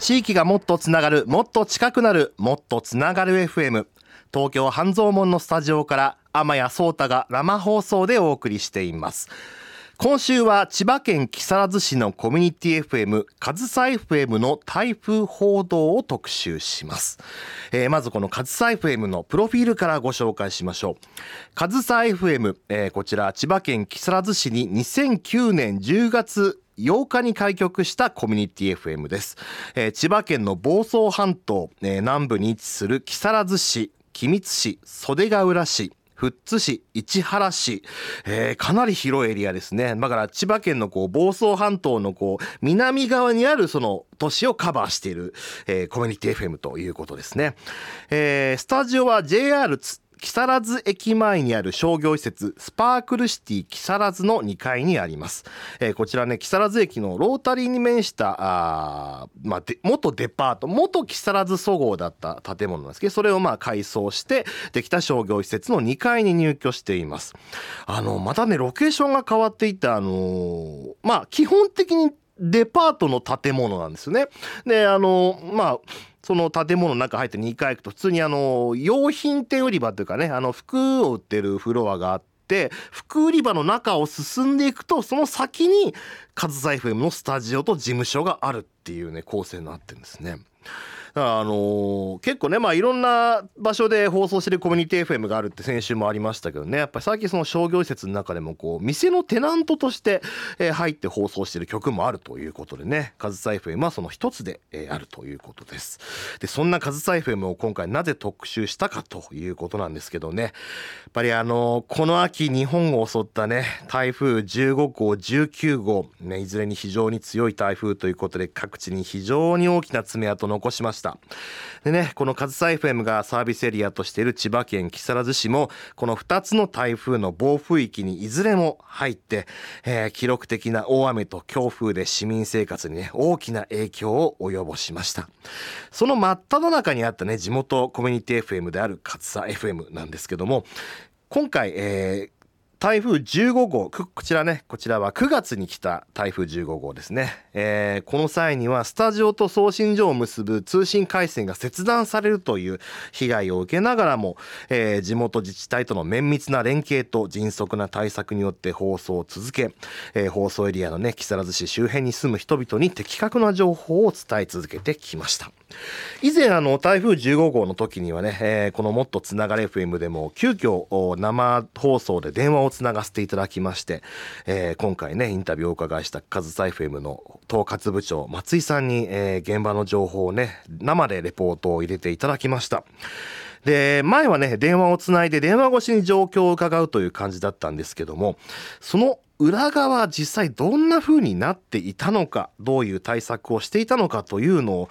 地域がもっとつながるもっと近くなるもっとつながる FM 東京半蔵門のスタジオから天谷壮太が生放送でお送りしています。今週は千葉県木更津市のコミュニティ FM カズサ FM の台風報道を特集します、えー、まずこのカズサ FM のプロフィールからご紹介しましょう。カズサ FM、えー、こちら千葉県木更津市に2009年10月8日に開局したコミュニティ FM です、えー、千葉県の房総半島、えー、南部に位置する木更津市君津市袖ヶ浦市富津市市原市、えー、かなり広いエリアですね。だから千葉県のこう房総半島のこう南側にあるその都市をカバーしている、えー、コミュニティ FM ということですね、えー、スタジオは JR 木更津駅前にある商業施設スパークルシティ木更津の2階にあります、えー、こちらね木更津駅のロータリーに面したあ、まあ、元デパート元木更津そごうだった建物なんですけどそれをまあ改装してできた商業施設の2階に入居していますあのまたねロケーションが変わっていてあのー、まあ基本的にデパートの建物なんですよね。であのまあその建物の中入って2階行くと普通にあの用品店売り場というかねあの服を売ってるフロアがあって服売り場の中を進んでいくとその先にカズザ FM のスタジオと事務所があるっていうね構成になってるんですね。あの、結構ねまあいろんな場所で放送してるコミュニティ FM があるって先週もありましたけどね。やっぱり最近その商業施設の中でもこう店のテナントとして、えー、入って放送してる曲もあるということでね。カズサ FM はその一つで、えー、あるということです。でそんなカズサ FM を今回なぜ特集したかということなんですけどね。やっぱりあの、この秋日本を襲ったね台風15号19号ねいずれに非常に強い台風ということで各地に非常に大きな爪痕残しました。でねこの上総 FM がサービスエリアとしている千葉県木更津市もこの2つの台風の暴風域にいずれも入って、えー、記録的な大雨と強風で市民生活にね大きな影響を及ぼしました。その真っ只中にあったね地元コミュニティ FM である勝佐 FM なんですけども今回、えー台風15号こちらねこちらは9月に来た台風15号ですね、えー、この際にはスタジオと送信所を結ぶ通信回線が切断されるという被害を受けながらも、えー、地元自治体との綿密な連携と迅速な対策によって放送を続け、えー、放送エリアのね木更津市周辺に住む人々に的確な情報を伝え続けてきました。以前あの台風15号の時にはね、えー、このもっとつながれ FM でも急遽生放送で電話をつながせていただきまして、えー、今回ねインタビューをお伺いしたカズサイ FM の統括部長松井さんに、えー、現場の情報をね生でレポートを入れていただきました。で前はね電話をつないで電話越しに状況を伺うという感じだったんですけどもその裏側実際どんな風になっていたのかどういう対策をしていたのかというのを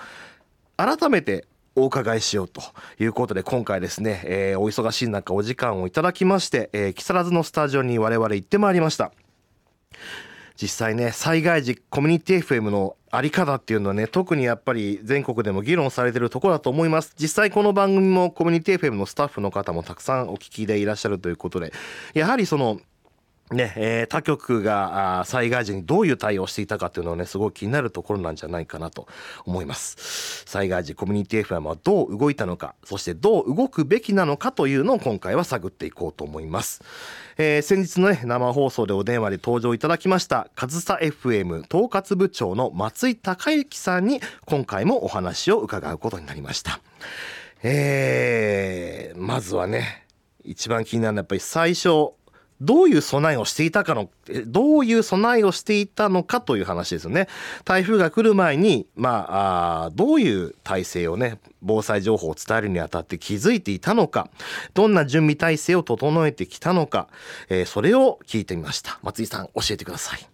改めてお伺いしようということで今回ですね、えー、お忙しい中お時間をいただきまして、えー、木更津のスタジオに我々行ってまいりました。実際ね災害時コミュニティ FM のあり方っていうのはね特にやっぱり全国でも議論されてるところだと思います。実際この番組もコミュニティ FM のスタッフの方もたくさんお聞きでいらっしゃるということでやはりそのねえー、他局が災害時にどういう対応していたかというのはねすごい気になるところなんじゃないかなと思います。災害時コミュニティ FM はどう動いたのかそしてどう動くべきなのかというのを今回は探っていこうと思います、えー、先日のね生放送でお電話で登場いただきました上総 FM 統括部長の松井孝之さんに今回もお話を伺うことになりました。えー、まずはね一番気になるのはやっぱり最初どういう備えをしていたかのどういう備えをしていたのかという話ですよね。台風が来る前にまああどういう体制をね防災情報を伝えるにあたって気づいていたのかどんな準備体制を整えてきたのか、えー、それを聞いてみました。松井さん教えてください、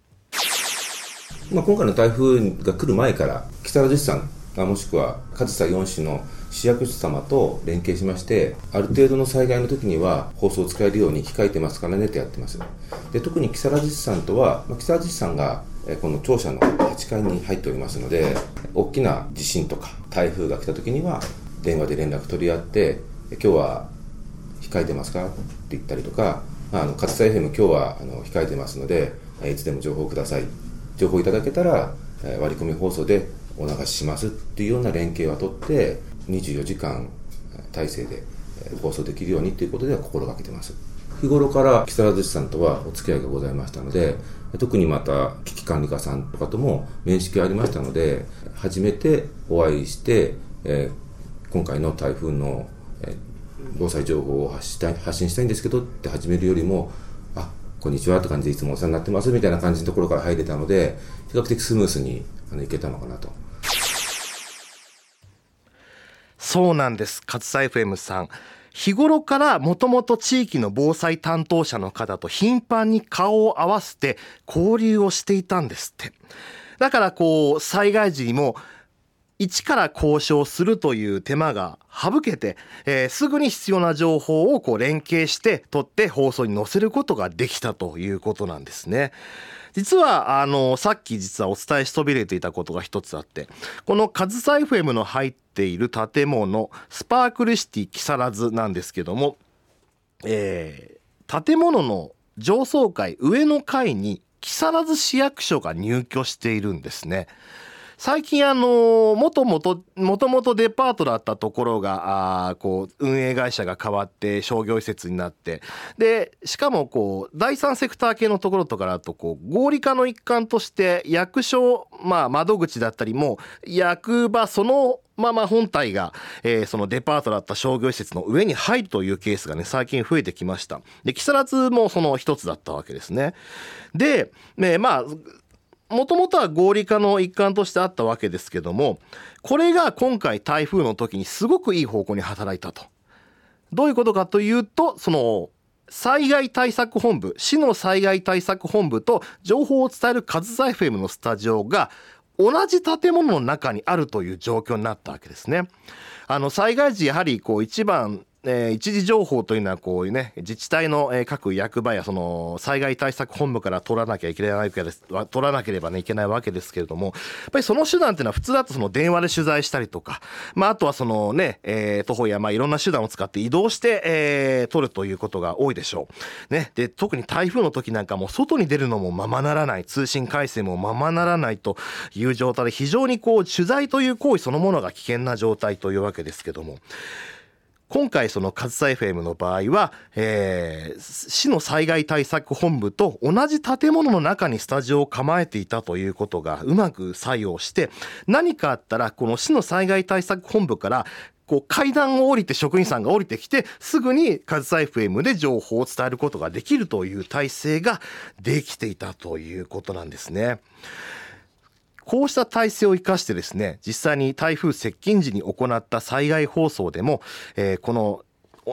まあ、今回の台風が来る前から木更津市さんもしくは上総4市の市役所様と連携しまして、ある程度の災害の時には放送を使えるように控えてますからねとやってます。で特に木更津市さんとは、まあ、木更津市さんがこの庁舎の8階に入っておりますので、大きな地震とか台風が来た時には電話で連絡取り合って、今日は控えてますかって言ったりとか、あの勝田 FM 今日はあの控えてますので、いつでも情報ください。情報いただけたら、割り込み放送でお流ししますっていうような連携はとって24時間体制で放送できるようにということでは心がけてます日頃から木更津市さんとはお付き合いがございましたので特にまた危機管理課さんとかとも面識がありましたので初めてお会いして、えー、今回の台風の、えー、防災情報を発したい発信したいんですけどって始めるよりもあこんにちはって感じでいつもお世話になってますみたいな感じのところから入れたので比較的スムースにあのいけたのかなと。そうなんです。勝西 FM さん。日頃からもともと地域の防災担当者の方と頻繁に顔を合わせて交流をしていたんですって。だからこう災害時にも一から交渉するという手間が省けて、えー、すぐに必要な情報をこう連携して取って放送に載せることができたということなんですね。実はあのさっき実はお伝えしそびれていたことが一つあってこのカズサ FM の入っている建物スパークルシティ木更津なんですけども、えー、建物の上層階上の階に木更津市役所が入居しているんですね。最近あのもともともともとデパートだったところがあこう運営会社が変わって商業施設になってでしかもこう第三セクター系のところとかだとこう合理化の一環として役所、まあ、窓口だったりも役場そのまま本体が、えー、そのデパートだった商業施設の上に入るというケースがね、最近増えてきました。で、木更津もその一つだったわけですね。で、ね、まあ、もともとは合理化の一環としてあったわけですけどもこれが今回台風の時にすごくいい方向に働いたと。どういうことかというとその災害対策本部市の災害対策本部と情報を伝えるカズサ FM のスタジオが同じ建物の中にあるという状況になったわけですね。あの災害時やはりこう一番えー、一時情報というのはこういうね自治体の、え、各役場やその災害対策本部から取らなきゃいけないわけです取らなければ、ね、いけないわけですけれどもやっぱりその手段っていうのは普通だとその電話で取材したりとか、まあ、あとはそのね、えー、徒歩やまあいろんな手段を使って移動して、えー、取るということが多いでしょう。ね、で特に台風の時なんかも外に出るのもままならない通信回線もままならないという状態で非常にこう取材という行為そのものが危険な状態というわけですけども。今回その上総 FM の場合は、えー、市の災害対策本部と同じ建物の中にスタジオを構えていたということがうまく作用して何かあったらこの市の災害対策本部からこう階段を降りて職員さんが降りてきてすぐに上総 FM で情報を伝えることができるという体制ができていたということなんですね。こうした体制を生かしてですね実際に台風接近時に行った災害放送でも、えー、この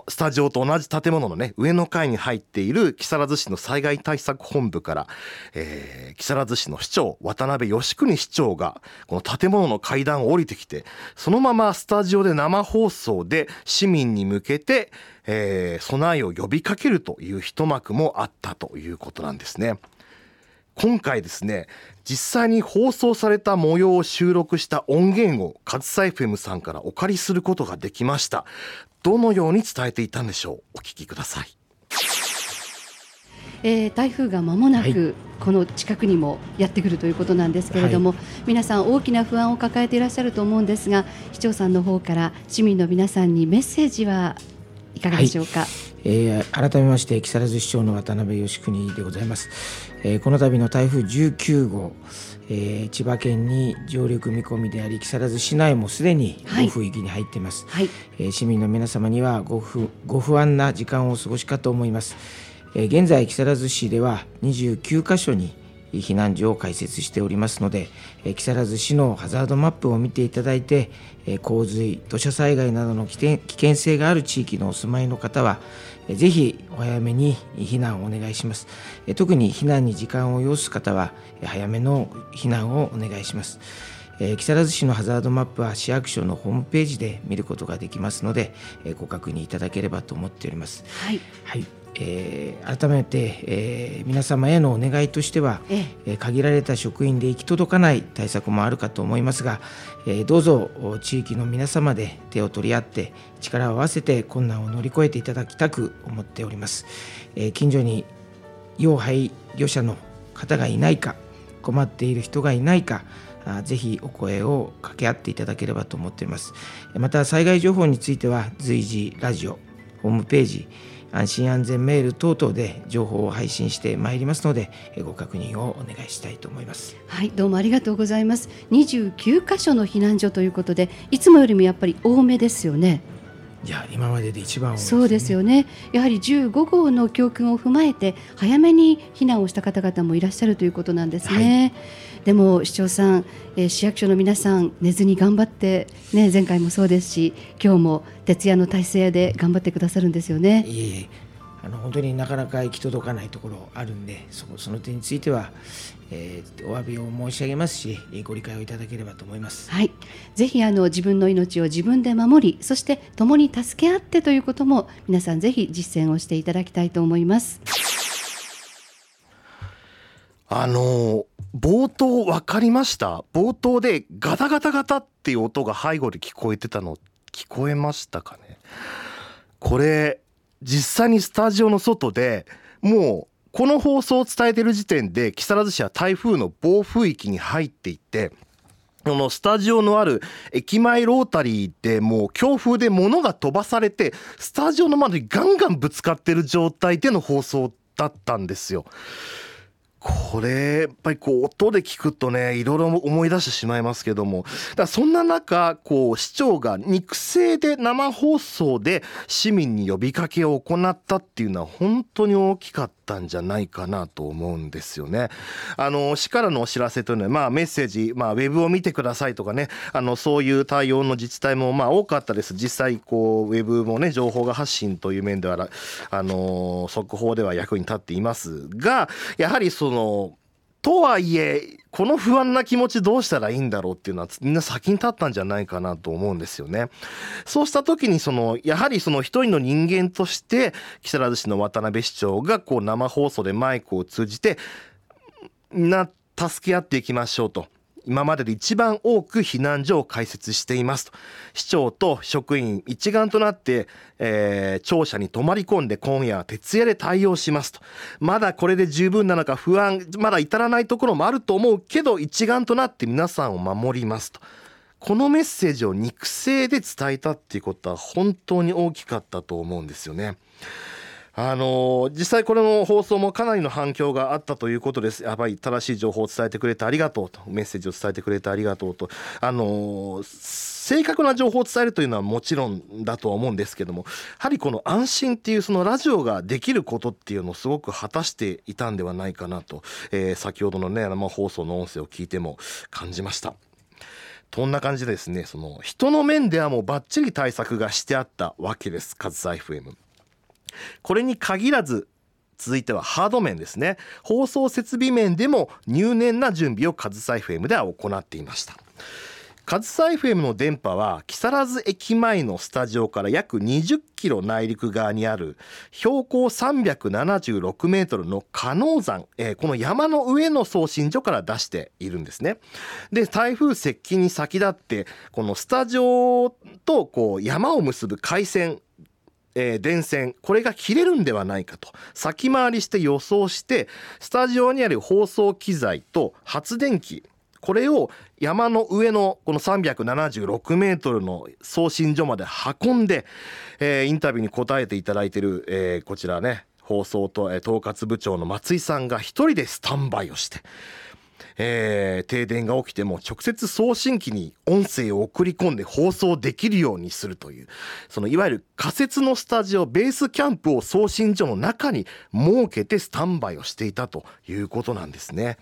スタジオと同じ建物のね上の階に入っている木更津市の災害対策本部から、えー、木更津市の市長渡辺義邦市長がこの建物の階段を降りてきてそのままスタジオで生放送で市民に向けて、えー、備えを呼びかけるという一幕もあったということなんですね。今回ですね実際に放送された模様を収録した音源を上総 FM さんからお借りすることができました。どのように伝えていたんでしょう？お聞きください。えー、台風が間もなくこの近くにもやってくるということなんですけれども、はい、皆さん大きな不安を抱えていらっしゃると思うんですが市長さんの方から市民の皆さんにメッセージはいかがでしょうか、はい、えー、改めまして木更津市長の渡辺義邦でございます、えー、この度の台風19号、えー、千葉県に上陸見込みであり木更津市内もすでに暴風域に入っています、はい、えー、市民の皆様にはご不ご不安な時間をお過ごしかと思います、えー、現在木更津市では29カ所に避難所を開設しておりますので、木更津市のハザードマップを見ていただいて、洪水、土砂災害などの危険性がある地域のお住まいの方は、ぜひお早めに避難をお願いします。特に避難に時間を要す方は、早めの避難をお願いします。木更津市のハザードマップは市役所のホームページで見ることができますので、ご確認いただければと思っております。はい、はい。えー、改めて、えー、皆様へのお願いとしては、ええ。限られた職員で行き届かない対策もあるかと思いますが、えー、どうぞ地域の皆様で手を取り合って力を合わせて困難を乗り越えていただきたく思っております、えー、近所に要配慮者の方がいないか困っている人がいないかぜひお声を掛け合っていただければと思っています。また災害情報については随時ラジオホームページ安心安全メール等々で情報を配信してまいりますのでご確認をお願いしたいと思います。はいどうもありがとうございます。29箇所の避難所ということでいつもよりもやっぱり多めですよね。いや今までで一番、ね、そうですよね。やはり15号の教訓を踏まえて早めに避難をした方々もいらっしゃるということなんですね、はい、でも市長さん、えー、市役所の皆さん寝ずに頑張って、ね、前回もそうですし今日も徹夜の体制で頑張ってくださるんですよね。いえいえあの本当になかなか行き届かないところあるんでそその点については、えー、お詫びを申し上げますしご理解をいただければと思います、はい、ぜひあの自分の命を自分で守りそして共に助け合ってということも皆さんぜひ実践をしていただきたいと思います。あの冒頭分かりました？冒頭でガタガタガタっていう音が背後で聞こえてたの聞こえましたかね？これ実際にスタジオの外でもうこの放送を伝えてる時点で木更津市は台風の暴風域に入っていてこのスタジオのある駅前ロータリーでもう強風で物が飛ばされてスタジオの窓にガンガンぶつかってる状態での放送だったんですよ。これやっぱりこう音で聞くとねいろいろ思い出してしまいますけども。だそんな中こう市長が肉声で生放送で市民に呼びかけを行ったっていうのは本当に大きかった。たんじゃないかなと思うんですよね。あの市からのお知らせというのは、まあ、メッセージ、まあ、ウェブを見てくださいとかねあのそういう対応の自治体もまあ多かったです実際こうウェブもね情報が発信という面ではあの速報では役に立っていますがやはりそのとはいえこの不安な気持ちどうしたらいいんだろうっていうのはみんな先に立ったんじゃないかなと思うんですよね。そうした時にそのやはりその一人の人間として木更津市の渡辺市長がこう生放送でマイクを通じてみんな助け合っていきましょうと。今までで一番多く避難所を開設していますと。市長と職員一丸となって、えー、庁舎に泊まり込んで今夜は徹夜で対応しますと。まだこれで十分なのか不安まだ至らないところもあると思うけど一丸となって皆さんを守りますと。このメッセージを肉声で伝えたっていうことは本当に大きかったと思うんですよね。あの実際これの放送もかなりの反響があったということです。やっぱり正しい情報を伝えてくれてありがとうと。メッセージを伝えてくれてありがとうと。あの正確な情報を伝えるというのはもちろんだとは思うんですけどもやはりこの安心っていうそのラジオができることっていうのをすごく果たしていたんではないかなと、えー、先ほどのね生放送の音声を聞いても感じました。そんな感じでですねその人の面ではもうバッチリ対策がしてあったわけです。上総 FM。これに限らず続いてはハード面ですね放送設備面でも入念な準備を上総 FM では行っていました上総 FM の電波は木更津駅前のスタジオから約20キロ内陸側にある標高376メートルの加納山、えー、この山の上の送信所から出しているんですね。で台風接近に先立ってこのスタジオとこう山を結ぶ回線えー、電線これが切れるんではないかと。先回りして予想してスタジオにある放送機材と発電機これを山の上のこの376メートルの送信所まで運んで、えー、インタビューに答えていただいている、えー、こちらね放送と、えー、統括部長の松井さんが一人でスタンバイをしてえー、停電が起きても直接送信機に音声を送り込んで放送できるようにするというそのいわゆる仮設のスタジオベースキャンプを送信所の中に設けてスタンバイをしていたということなんですね。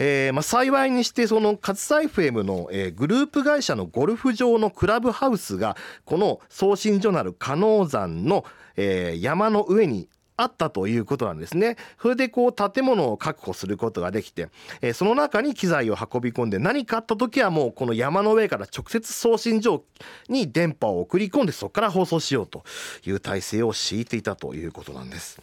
えーまあ、幸いにしてその勝西 FM の、えー、グループ会社のゴルフ場のクラブハウスがこの送信所なる加納山の、えー、山の上にあったということなんですね。それでこう建物を確保することができて、え、その中に機材を運び込んで何かあった時はもうこの山の上から直接送信所に電波を送り込んでそこから放送しようという体制を敷いていたということなんです。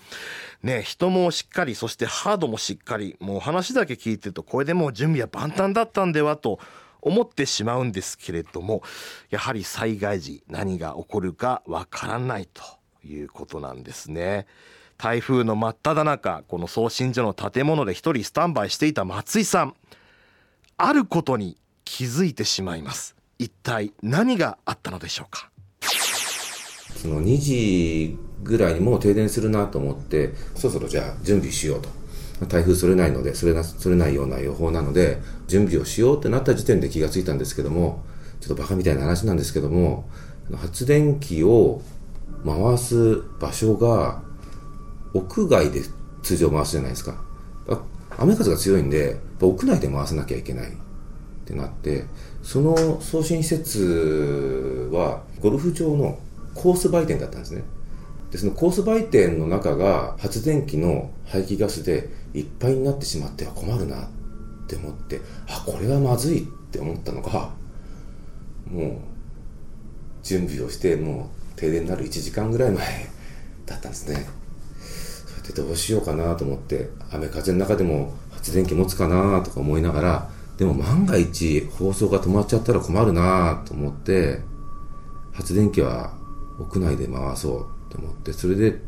ね、人もしっかりそしてハードもしっかりもう話だけ聞いてるとこれでもう準備は万端だったんではと思ってしまうんですけれどもやはり災害時何が起こるかわからないということなんですね。台風の真っ只中この送信所の建物で一人スタンバイしていた松井さん。あることに気づいてしまいます。一体何があったのでしょうか？その2時ぐらいにもう停電するなと思ってそろそろじゃあ準備しようと。台風それないのでそれなそれないような予報なので準備をしようってなった時点で気がついたんですけどもちょっとバカみたいな話なんですけども発電機を回す場所が屋外で通常回すじゃないですか。雨風が強いんで屋内で回さなきゃいけない。ってなってその送信施設はゴルフ場のコース売店だったんですね。でそのコース売店の中が発電機の排気ガスでいっぱいになってしまっては困るなって思ってあこれはまずいって思ったのがもう準備をしてもう停電になる1時間ぐらい前だったんですね。でどうしようかなと思って雨風の中でも発電機持つかなとか思いながらでも万が一放送が止まっちゃったら困るなと思って発電機は屋内で回そうと思ってそれで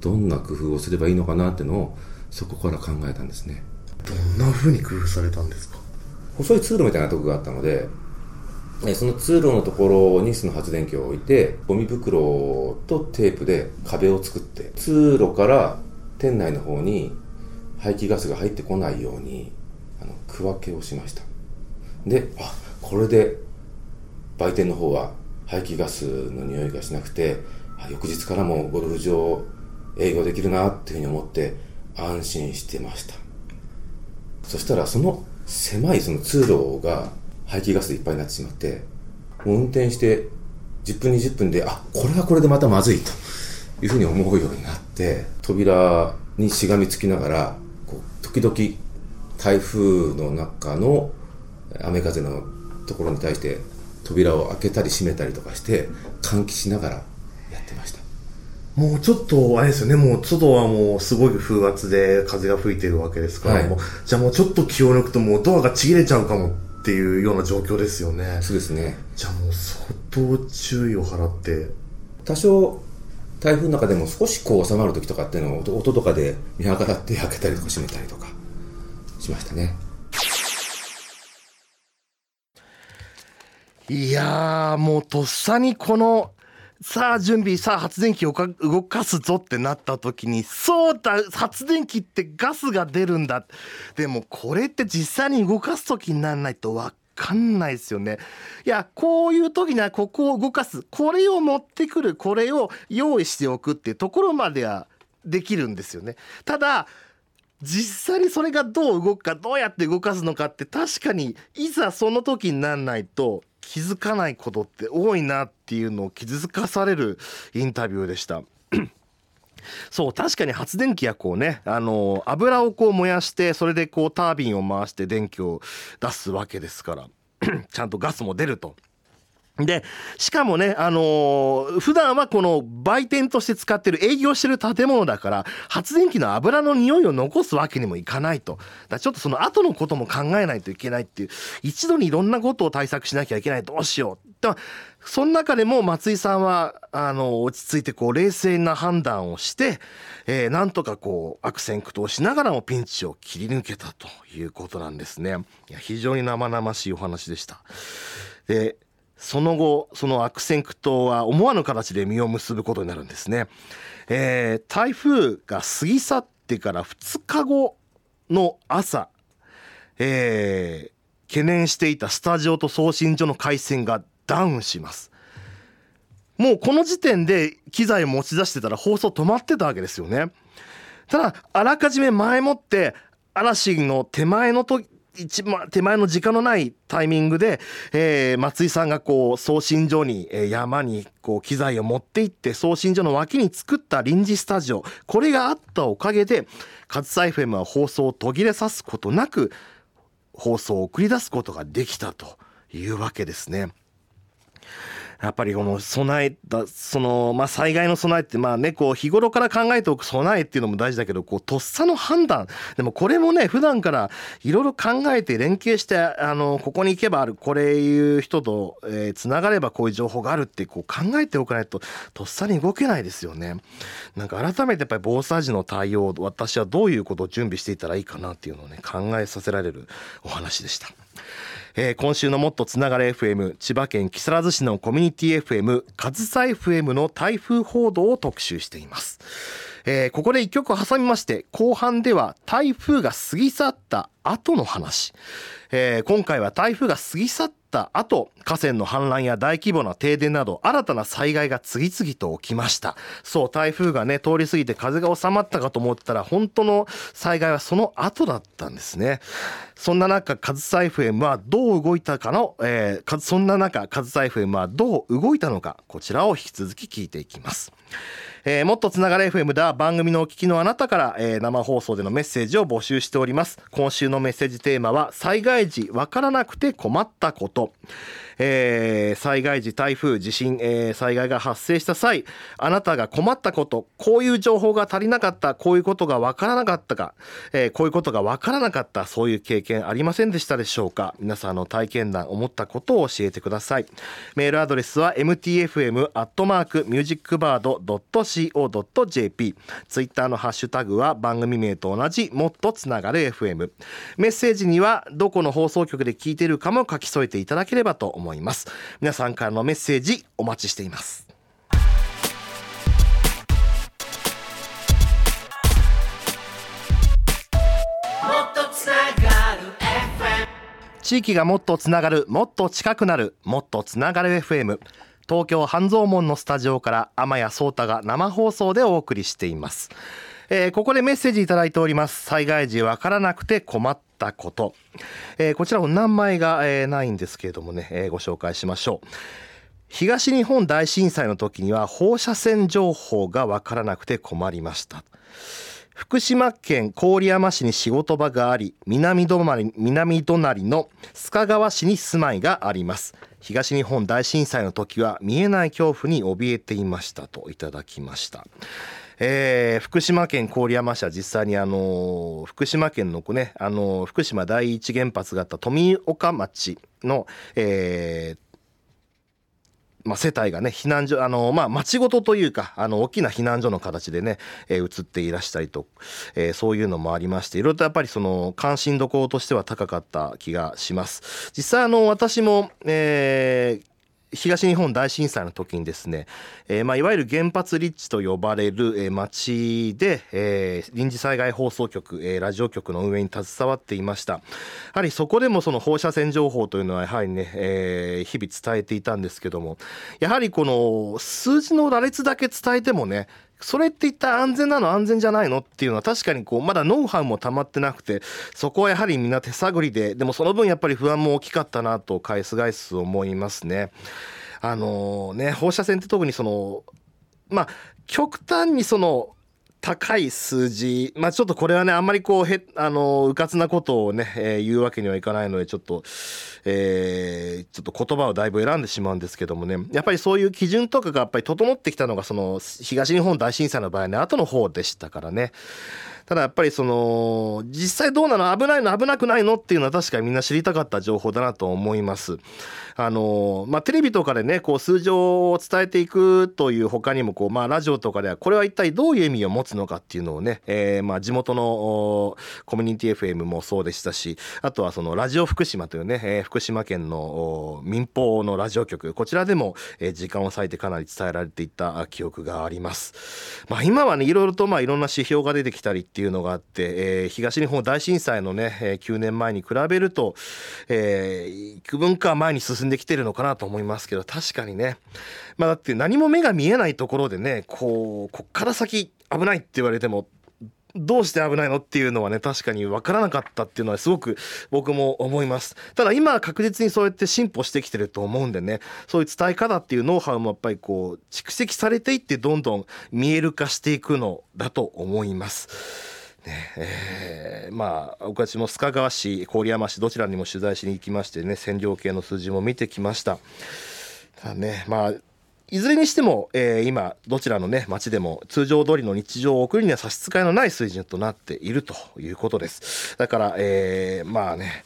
どんな工夫をすればいいのかなっていうのをそこから考えたんですね。どんな風に工夫されたんですか？細い通路みたいなとこがあったのでその通路のところにその発電機を置いてゴミ袋とテープで壁を作って通路から店内の方に排気ガスが入ってこないようにあの区分けをしました。であこれで売店の方は排気ガスの匂いがしなくて翌日からもゴルフ場営業できるなっていうふうに思って安心してました。そしたらその狭いその通路が排気ガスでいっぱいになってしまってもう運転して10分20分であこれはこれでまたまずいというふうに思うようになって扉にしがみつきながらこう時々台風の中の雨風のところに対して扉を開けたり閉めたりとかして換気しながらやってました。もうちょっとあれですよね。もう外はもうすごい風圧で風が吹いてるわけですから、はい、もうじゃあもうちょっと気を抜くともうドアがちぎれちゃうかもっていうような状況ですよね。そうですね。じゃあもう相当注意を払って。多少台風の中でも少しこう収まる時とかっていうのを音とかで見計らって開けたりとか閉めたりとかしましたね。いやもうとっさにこのさあ準備さあ発電機を動かすぞってなった時にそうだ発電機ってガスが出るんだ。でもこれって実際に動かす時にならないと分かんないですよね。いやこういう時にはここを動かすこれを持ってくるこれを用意しておくっていうところまではできるんですよね。ただ実際にそれがどう動くかどうやって動かすのかって確かにいざその時にならないと気づかないことって多いなっていうのを気づかされるインタビューでした。そう確かに発電機やこうねあの油をこう燃やしてそれでこうタービンを回して電気を出すわけですから ちゃんとガスも出ると。でしかもね、あのー、普段はこの売店として使ってる営業してる建物だから発電機の油の匂いを残すわけにもいかないと。だちょっとその後のことも考えないといけないっていう一度にいろんなことを対策しなきゃいけないどうしようでその中でも松井さんはあの落ち着いてこう冷静な判断をして、えー、なんとかこう悪戦苦闘しながらもピンチを切り抜けたということなんですね。いや非常に生々しいお話でした。でその後その悪戦苦闘は思わぬ形で実を結ぶことになるんですね、えー、台風が過ぎ去ってから2日後の朝、えー、懸念していたスタジオと送信所の回線がダウンします。もうこの時点で機材を持ち出してたら放送止まってたわけですよね。ただあらかじめ前もって嵐の手前の時一番手前の時間のないタイミングで、えー、松井さんがこう送信所に、えー、山にこう機材を持って行って送信所の脇に作った臨時スタジオこれがあったおかげでカズサ FM は放送を途切れさすことなく放送を送り出すことができたというわけですね。やっぱりこの備えたその、まあ、災害の備えってまあねこう日頃から考えておく備えっていうのも大事だけどこうとっさの判断でもこれもね普段からいろいろ考えて連携してあのここに行けばあるこれいう人とえー、つながればこういう情報があるってこう考えておかないととっさに動けないですよね。なんか改めてやっぱり防災時の対応私はどういうことを準備していたらいいかなっていうのをね考えさせられるお話でした。えー、今週のもっとつながれ FM 千葉県木更津市のコミュニティ FM 上総 FM の台風報道を特集しています、えー、ここで一曲挟みまして後半では台風が過ぎ去った後の話、えー、今回は台風が過ぎ去った後河川の氾濫や大規模な停電など新たな災害が次々と起きました。そう台風がね通り過ぎて風が収まったかと思ったら本当の災害はその後だったんですね。そんな中カズサ FM はどう動いたかの、えー、そんな中カズサ FM はどう動いたのかこちらを引き続き聞いていきます。えー、もっとつながれ FM では番組のお聞きのあなたから、えー、生放送でのメッセージを募集しております。今週のメッセージテーマは災害時わからなくて困ったこと。えー、災害時台風地震、えー、災害が発生した際あなたが困ったことこういう情報が足りなかったこういうことがわからなかったか、えー、こういうことがわからなかったそういう経験ありませんでしたでしょうか。皆さんの体験談思ったことを教えてください。メールアドレスは mtfm.musicbird.co.jp ツイッターのハッシュタグは番組名と同じもっとつながる FM メッセージにはどこの放送局で聞いているかも書き添えていただければと思います。思います。皆さんからのメッセージお待ちしています。地域がもっとつながるもっと近くなるもっとつながる FM 東京半蔵門のスタジオから天谷壮太が生放送でお送りしています、えー、ここでメッセージいただいております。災害時わからなくて困っったこと、えー、こちらお名前が、えー、ないんですけれどもね、えー、ご紹介しましょう。東日本大震災の時には放射線情報がわからなくて困りました。福島県郡山市に仕事場があり南隣南隣の須賀川市に住まいがあります。東日本大震災の時は見えない恐怖に怯えていましたといただきました。えー、福島県郡山市は実際にあの福島県のねあの福島第一原発があった富岡町の、えーまあ、世帯がね避難所あの、まあ、町ごとというかあの大きな避難所の形でね、えー、移っていらしたりと、えー、そういうのもありましていろいろとやっぱりその関心どころとしては高かった気がします。実際あの私も、えー、東日本大震災の時にですね、えー、まあ、いわゆる原発立地と呼ばれる、えー、町で、えー、臨時災害放送局、えラジオ局の運営に携わっていました。やはりそこでもその放射線情報というのはやはりね、え日々伝えていたんですけどもやはりこの数字の羅列だけ伝えてもねそれって一体安全なの？安全じゃないの？っていうのは確かにこうまだノウハウも溜まってなくてそこはやはりみんな手探りででもその分やっぱり不安も大きかったなと返す返す思いますね。あのね放射線って特にそのまあ極端にその高い数字、まあ、ちょっとこれはね、あんまりこう、へ、あの、うかつなことをね、えー、言うわけにはいかないので、ちょっと、えー、ちょっと言葉をだいぶ選んでしまうんですけどもね、やっぱりそういう基準とかがやっぱり整ってきたのが、その、東日本大震災の場合ね、後の方でしたからね。ただやっぱりその実際どうなの危ないの危なくないのっていうのは確かにみんな知りたかった情報だなと思います。あのまあ、テレビとかでねこう数字を伝えていくという他にもこう、まあ、ラジオとかではこれは一体どういう意味を持つのかっていうのをね、えー、まあ地元のコミュニティ FM もそうでしたしあとはそのラジオ福島というね、えー、福島県の民放のラジオ局こちらでも、えー、時間を割いてかなり伝えられていった記憶があります。まあ、今はねいろいろとまあいろんな指標が出てきたりっていうのがあって、えー、東日本大震災のね、えー、9年前に比べると、えー、幾分か前に進んでできてるのかなと思いますけど確かにねまあだって何も目が見えないところでねこうこっから先危ないって言われてもどうして危ないのっていうのはね確かに分からなかったっていうのはすごく僕も思いますただ今は確実にそうやって進歩してきてると思うんでねそういう伝え方っていうノウハウもやっぱりこう蓄積されていってどんどん見える化していくのだと思います。ねえー、まあ私も須賀川市郡山市どちらにも取材しに行きましてね線量計の数字も見てきました。だねまあいずれにしても、えー、今どちらのね町でも通常通りの日常を送るには差し支えのない水準となっているということですだから、えー、まあね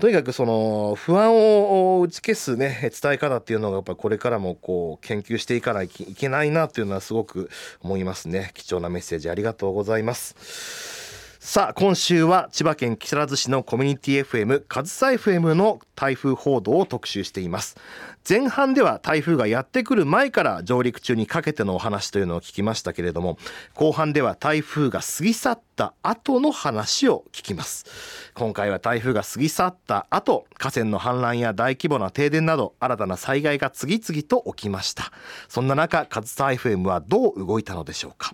とにかくその不安を打ち消すね伝え方っていうのがやっぱこれからもこう研究していかないといけないなっていうのはすごく思いますね。貴重なメッセージありがとうございます。さあ今週は千葉県木更津市のコミュニティ FM 上総 FM の台風報道を特集しています。前半では台風がやってくる前から上陸中にかけてのお話というのを聞きましたけれども後半では台風が過ぎ去った後の話を聞きます。今回は台風が過ぎ去った後河川の氾濫や大規模な停電など新たな災害が次々と起きました。そんな中上総 FM はどう動いたのでしょうか。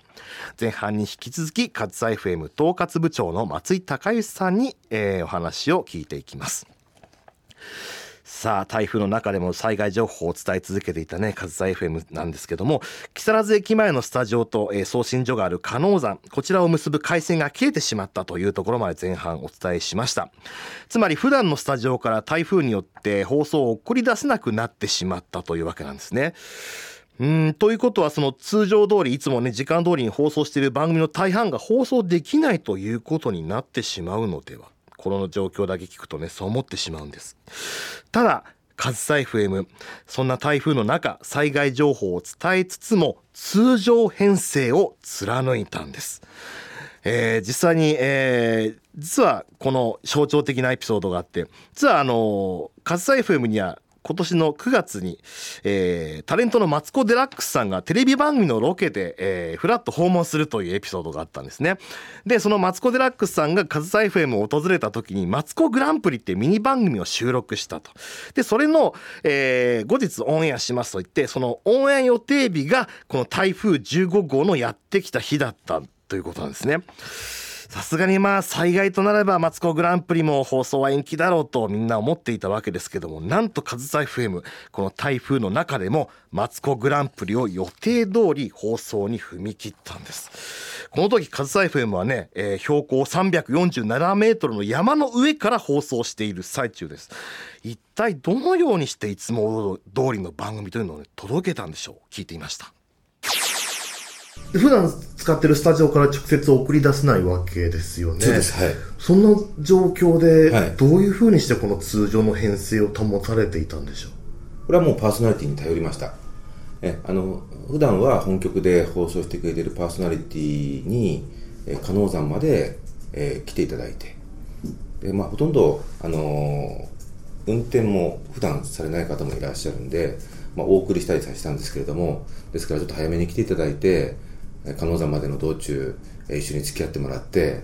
前半に引き続き上総 FM 統括部長の松井隆之さんに、えー、お話を聞いていきます。さあ台風の中でも災害情報を伝え続けていたね上総 FM なんですけども木更津駅前のスタジオと、えー、送信所がある加納山こちらを結ぶ回線が切れてしまったというところまで前半お伝えしました。つまり普段のスタジオから台風によって放送を送り出せなくなってしまったというわけなんですね。うんということはその通常通りいつもね時間通りに放送している番組の大半が放送できないということになってしまうのではこの状況だけ聞くとねそう思ってしまうんです。ただカズサ FM そんな台風の中災害情報を伝えつつも通常編成を貫いたんです、えー、実際に、えー、実はこの象徴的なエピソードがあって実はあのカズサ FM には今年の9月に、えー、タレントのマツコ・デラックスさんがテレビ番組のロケで、えー、フラッと訪問するというエピソードがあったんですね。で、そのマツコ・デラックスさんがカズサ FM を訪れた時に、マツコ・グランプリってミニ番組を収録したと。で、それの、えー、後日オンエアしますと言って、そのオンエア予定日が、この台風15号のやってきた日だったということなんですね。さすがにまあ災害となればマツコグランプリも放送は延期だろうとみんな思っていたわけですけどもなんと上総 FM この台風の中でもマツコグランプリを予定通り放送に踏み切ったんです。この時上総 FM はね、えー、標高347メートルの山の上から放送している最中です。一体どのようにしていつも通りの番組というのを、ね、届けたんでしょう？聞いていました。普段使ってるスタジオから直接送り出せないわけですよね。そうです。はい。そんな状況で、どういうふうにしてこの通常の編成を保たれていたんでしょう？これはもうパーソナリティに頼りました。え、あの、普段は本局で放送してくれているパーソナリティに、え、加納山まで、えー、来ていただいて、で、まあ、ほとんど、あのー、運転も普段されない方もいらっしゃるんで、まあ、お送りしたりさせたんですけれども、ですからちょっと早めに来ていただいて、加納山までの道中、一緒に付き合ってもらって、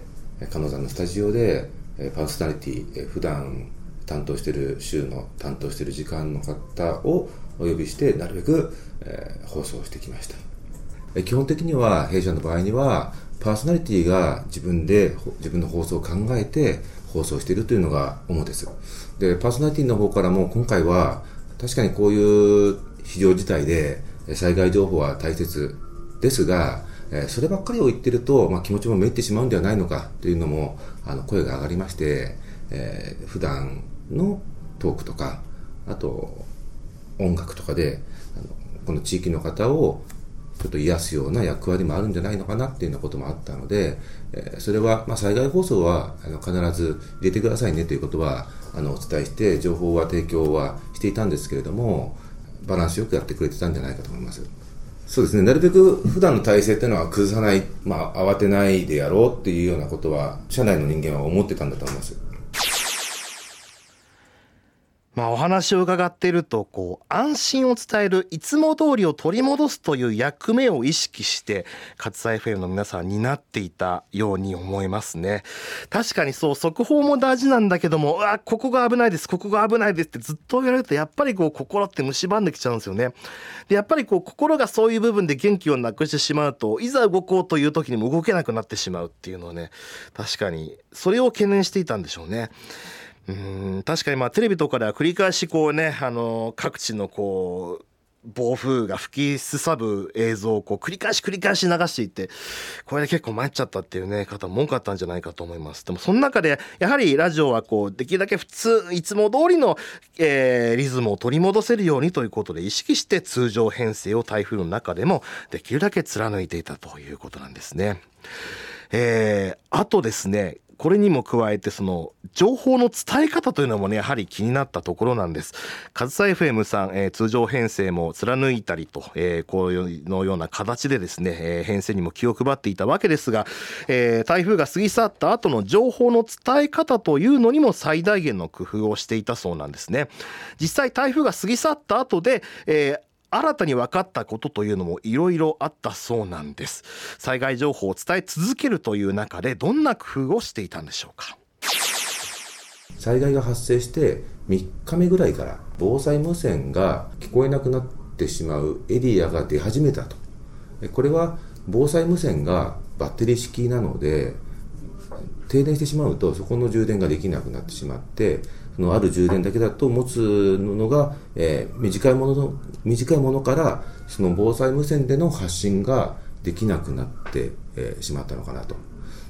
加納山のスタジオで、パーソナリティ、普段担当している週の担当している時間の方をお呼びして、なるべく、え、放送してきました。基本的には、弊社の場合には、パーソナリティが自分で自分の放送を考えて放送しているというのが主です。で、パーソナリティの方からも今回は確かにこういう非常事態で災害情報は大切ですが、えそればっかりを言ってると、まあ、気持ちもめいってしまうんではないのかというのもあの声が上がりまして、えー、普段のトークとかあと音楽とかであのこの地域の方をちょっと癒すような役割もあるんじゃないのかなっていうようなこともあったので、えー、それは、まあ、災害放送はあの必ず入れてくださいねということはあのお伝えして情報は提供はしていたんですけれどもバランスよくやってくれてたんじゃないかと思います。そうですね、なるべく普段の体制っていうのは崩さない、まあ、慌てないでやろうっていうようなことは、社内の人間は思ってたんだと思います。まあ、お話を伺っているとこう安心を伝えるいつも通りを取り戻すという役目を意識して勝西 FM の皆さんになっていたように思いますね。確かにそう速報も大事なんだけどもうわここが危ないですここが危ないですってずっと言われるとやっぱりこう心って蝕んできちゃうんですよね。でやっぱりこう心がそういう部分で元気をなくしてしまうといざ動こうという時にも動けなくなってしまうっていうのはね確かにそれを懸念していたんでしょうね。うん確かにまあテレビとかでは繰り返しこうねあの各地のこう暴風が吹きすさぶ映像をこう繰り返し繰り返し流していってこれで結構参っちゃったっていうね方も多かったんじゃないかと思いますでもその中でやはりラジオはこうできるだけ普通いつも通りの、えー、リズムを取り戻せるようにということで意識して通常編成を台風の中でもできるだけ貫いていたということなんですね。えー、あとですねこれにも加えてその情報の伝え方というのもねやはり気になったところなんです。上総 FM さん、えー、通常編成も貫いたりと、えー、こういうのような形でですね、えー、編成にも気を配っていたわけですが、えー、台風が過ぎ去った後の情報の伝え方というのにも最大限の工夫をしていたそうなんですね。実際台風が過ぎ去った後で、えー新たに分かったことというのもいろいろあったそうなんです。災害情報を伝え続けるという中でどんな工夫をしていたんでしょうか？災害が発生して3日目ぐらいから防災無線が聞こえなくなってしまうエリアが出始めたと。これは防災無線がバッテリー式なので停電してしまうとそこの充電ができなくなってしまってそのある充電だけだと持つのが、えー、短いものの短いものからその防災無線での発信ができなくなって、えー、しまったのかなと。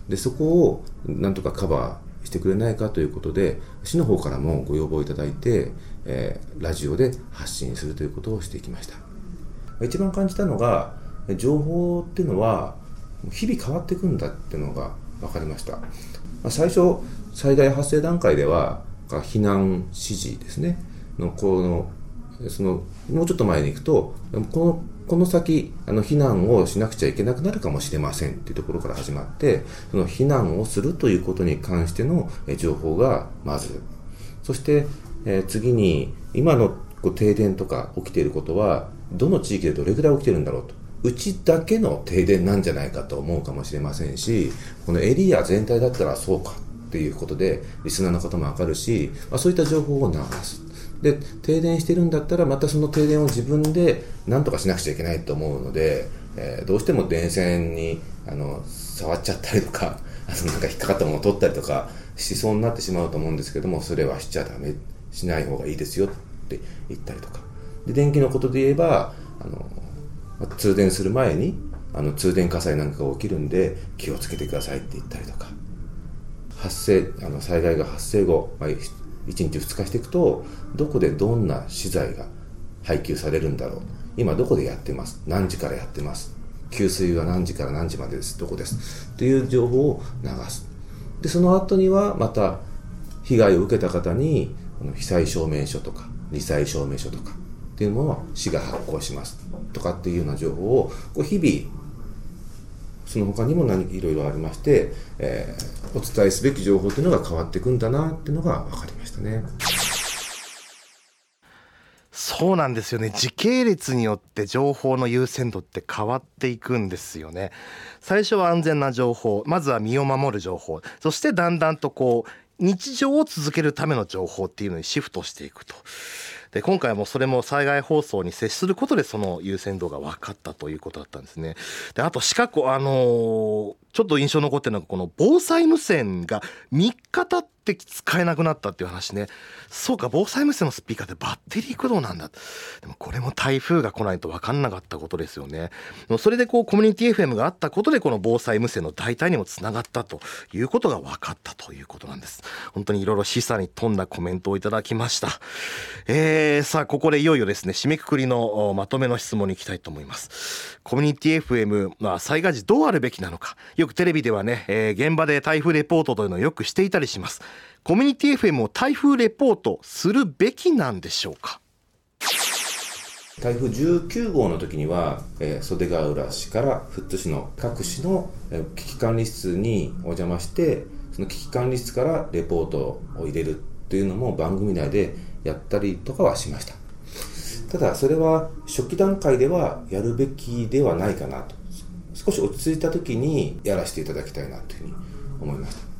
でそこをなんとかカバーしてくれないかということで市の方からもご要望いただいて、えー、ラジオで発信するということをしてきました。一番感じたのが情報っていうのは日々変わっていくんだっていうのが分かりました。最初災害発生段階では避難指示ですね。のこのそのもうちょっと前に行くとこのこの先あの避難をしなくちゃいけなくなるかもしれませんっていうところから始まってその避難をするということに関しての情報がまずそして、えー、次に今のこう停電とか起きていることはどの地域でどれぐらい起きてるんだろうと。うちだけの停電なんじゃないかと思うかもしれませんしこのエリア全体だったらそうか。っていうことでリスナーの方もわかるし、まあ、そういった情報を流す。で停電してるんだったらまたその停電を自分で何とかしなくちゃいけないと思うので、えー、どうしても電線にあの触っちゃったりとか あのなんか引っかかったものを取ったりとかしそうになってしまうと思うんですけどもそれはしちゃダメ。しない方がいいですよって言ったりとか。で電気のことで言えばあの通電する前にあの通電火災なんかが起きるんで気をつけてくださいって言ったりとか。発生あの災害が発生後、まあ、1日2日していくとどこでどんな資材が配給されるんだろう。今どこでやってます。何時からやってます。給水は何時から何時までです。どこです。という情報を流す。でその後にはまた被害を受けた方に被災証明書とか罹災証明書とかっていうものを市が発行します。とかっていうような情報をこう日々その他にも何いろいろありまして、えー、お伝えすべき情報というのが変わっていくんだなっていうのが分かりましたね。そうなんですよね。時系列によって情報の優先度って変わっていくんですよね。最初は安全な情報まずは身を守る情報。そしてだんだんとこう日常を続けるための情報っていうのにシフトしていくと。で今回もそれも災害放送に接することでその優先度が分かったということだったんですね。であと四角あのー、ちょっと印象残ってるのがこの防災無線が3日経って使えなくなったっていう話ね。そうか防災無線のスピーカーってバッテリー駆動なんだ。でもこれも台風が来ないと分かんなかったことですよね。それでこうコミュニティ FM があったことでこの防災無線の代替にもつながったということが分かったということなんです。本当にいろいろ示唆に富んだコメントをいただきました。えー、さあここでいよいよですね締めくくりのまとめの質問に行きたいと思います。コミュニティ FM は災害時どうあるべきなのか。よくテレビではね、えー、現場で台風レポートというのをよくしていたりします。コミュニティ FM を台風レポートするべきなんでしょうか？台風19号の時には、えー、袖ヶ浦市から富津市の各市の、えー、危機管理室にお邪魔してその危機管理室からレポートを入れるというのも番組内でやったりとかはしました。ただそれは初期段階ではやるべきではないかなと。少し落ち着いた時にやらせていただきたいなというふうに思いました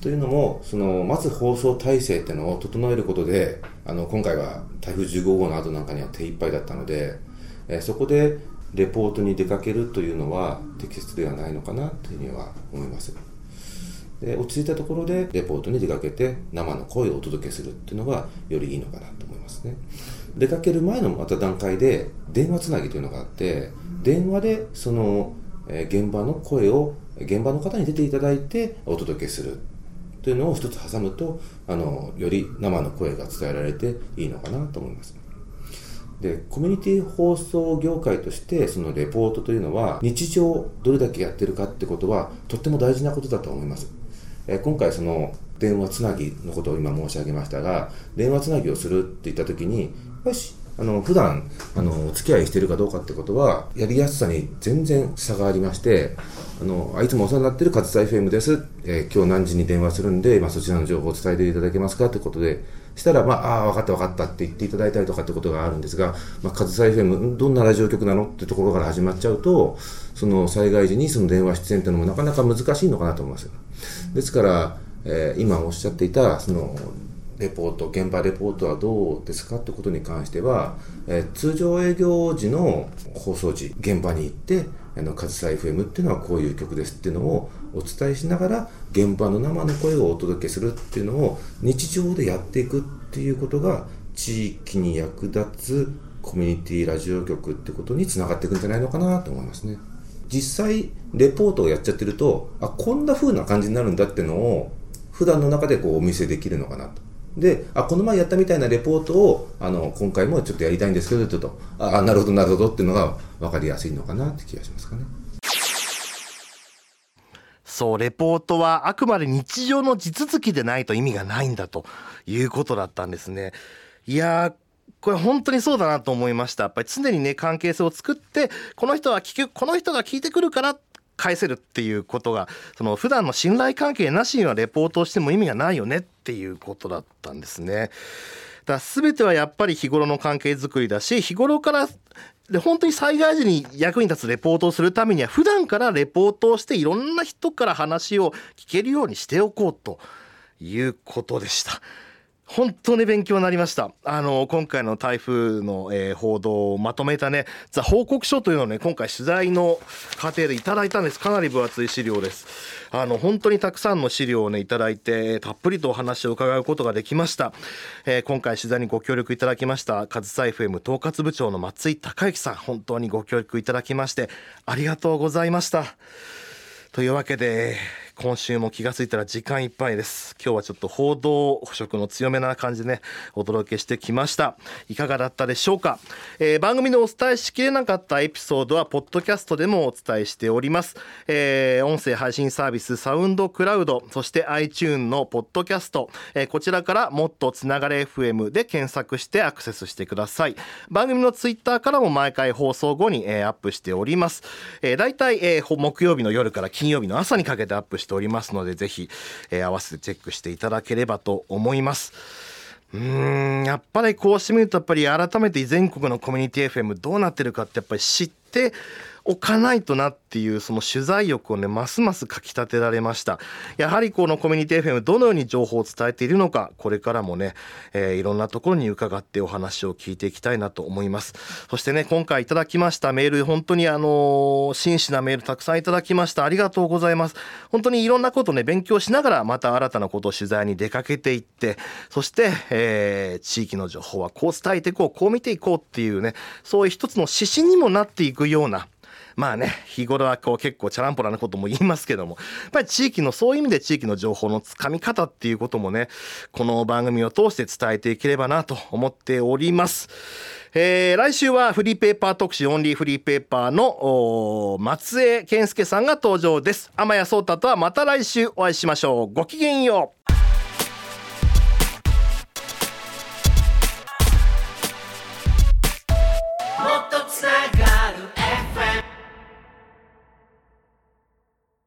というのも、その、まず放送体制っていうのを整えることで、あの、今回は台風15号の後なんかには手一杯だったので、えー、そこでレポートに出かけるというのは適切ではないのかなというふうには思います。で落ち着いたところでレポートに出かけて生の声をお届けするっていうのがよりいいのかなと思いますね。出かける前のまた段階で電話つなぎというのがあって電話でその、え現場の声を現場の方に出ていただいてお届けする。というのを一つ挟むとあのより生の声が伝えられていいのかなと思います。でコミュニティ放送業界としてそのレポートというのは日常どれだけやってるかってことはとっても大事なことだと思います。え今回その電話つなぎのことを今申し上げましたが電話つなぎをするって言った時によしあの普段あのお付き合いしてるかどうかってことはやりやすさに全然差がありましてあのいつもお世話になってる上総 FM です、えー今日何時に電話するんで、まあ、そちらの情報を伝えていただけますかってことでしたら、まあ、あ、分かった分かったって言っていただいたりとかってことがあるんですが、まあ、上総 FM、どんなラジオ局なのってところから始まっちゃうと、その災害時にその電話出演っていうのもなかなか難しいのかなと思います。ですから、えー今おっしゃっていた、その、レポート、現場レポートはどうですかってことに関しては、えー通常営業時の放送時、現場に行って、あの、上総 FM っていうのはこういう曲ですっていうのをお伝えしながら、現場の生の声をお届けするっていうのを日常でやっていくっていうことが、地域に役立つコミュニティラジオ局ってことにつながっていくんじゃないのかなと思いますね。実際、レポートをやっちゃってると、あ、こんな風な感じになるんだってのを、普段の中でこうお見せできるのかなと。で、あ、この前やったみたいなレポートを、あの、今回もちょっとやりたいんですけど、ちょっと、あ、あなるほど、なるほどっていうのが分かりやすいのかなって気がしますかね。そう、レポートはあくまで日常の地続きでないと意味がないんだということだったんですね。いやー、これ本当にそうだなと思いました。やっぱり常にね、関係性を作って、この人は聞く、この人が聞いてくるから、返せるっていうことが、その普段の信頼関係なしにはレポートをしても意味がないよねっていうことだったんですね。だから全てはやっぱり日頃の関係づくりだし日頃からで本当に災害時に役に立つレポートをするためには普段からレポートをしていろんな人から話を聞けるようにしておこうということでした。本当に勉強になりました。あの、今回の台風の、えー報道をまとめたね、ザ報告書というのをね、今回取材の過程でいただいたんです。かなり分厚い資料です。あの、本当にたくさんの資料をね、いただいて、たっぷりとお話を伺うことができました。えー今回取材にご協力いただきました、上総 FM 統括部長の松井孝之さん、本当にご協力いただきまして、ありがとうございました。というわけで今週も気がついたら時間いっぱいです。今日はちょっと報道色の強めな感じでねお届けしてきました。いかがだったでしょうか、えー番組でお伝えしきれなかったエピソードはポッドキャストでもお伝えしております、えー音声配信サービスサウンドクラウドそして iTune のポッドキャスト、えーこちらからもっとつながれ FM で検索してアクセスしてください。番組のツイッターからも毎回放送後に、えーアップしております、えー、大体、えー木曜日の夜から金曜日の朝にかけてアップしておりますのでぜひ、えー合わせてチェックしていただければと思います。うーんやっぱりこうしてみるとやっぱり改めて全国のコミュニティ FM どうなってるかってやっぱり知っておかないとなっていうその取材欲をねますますかき立てられました。やはりこのコミュニティ FM どのように情報を伝えているのかこれからもね、えーいろんなところに伺ってお話を聞いていきたいなと思います。そしてね今回いただきましたメール本当にあのー真摯なメールたくさんいただきました。ありがとうございます。本当にいろんなことね勉強しながらまた新たなことを取材に出かけていってそして、えー地域の情報はこう伝えていこうこう見ていこうっていうねそういう一つの指針にもなっていくようなまあね日頃はこう結構チャランポラなことも言いますけどもやっぱり地域のそういう意味で地域の情報のつかみ方っていうこともねこの番組を通して伝えていければなと思っております。えー来週はフリーペーパー特集オンリーフリーペーパーの松江健介さんが登場です。天谷聡太とはまた来週お会いしましょう。ごきげんよう。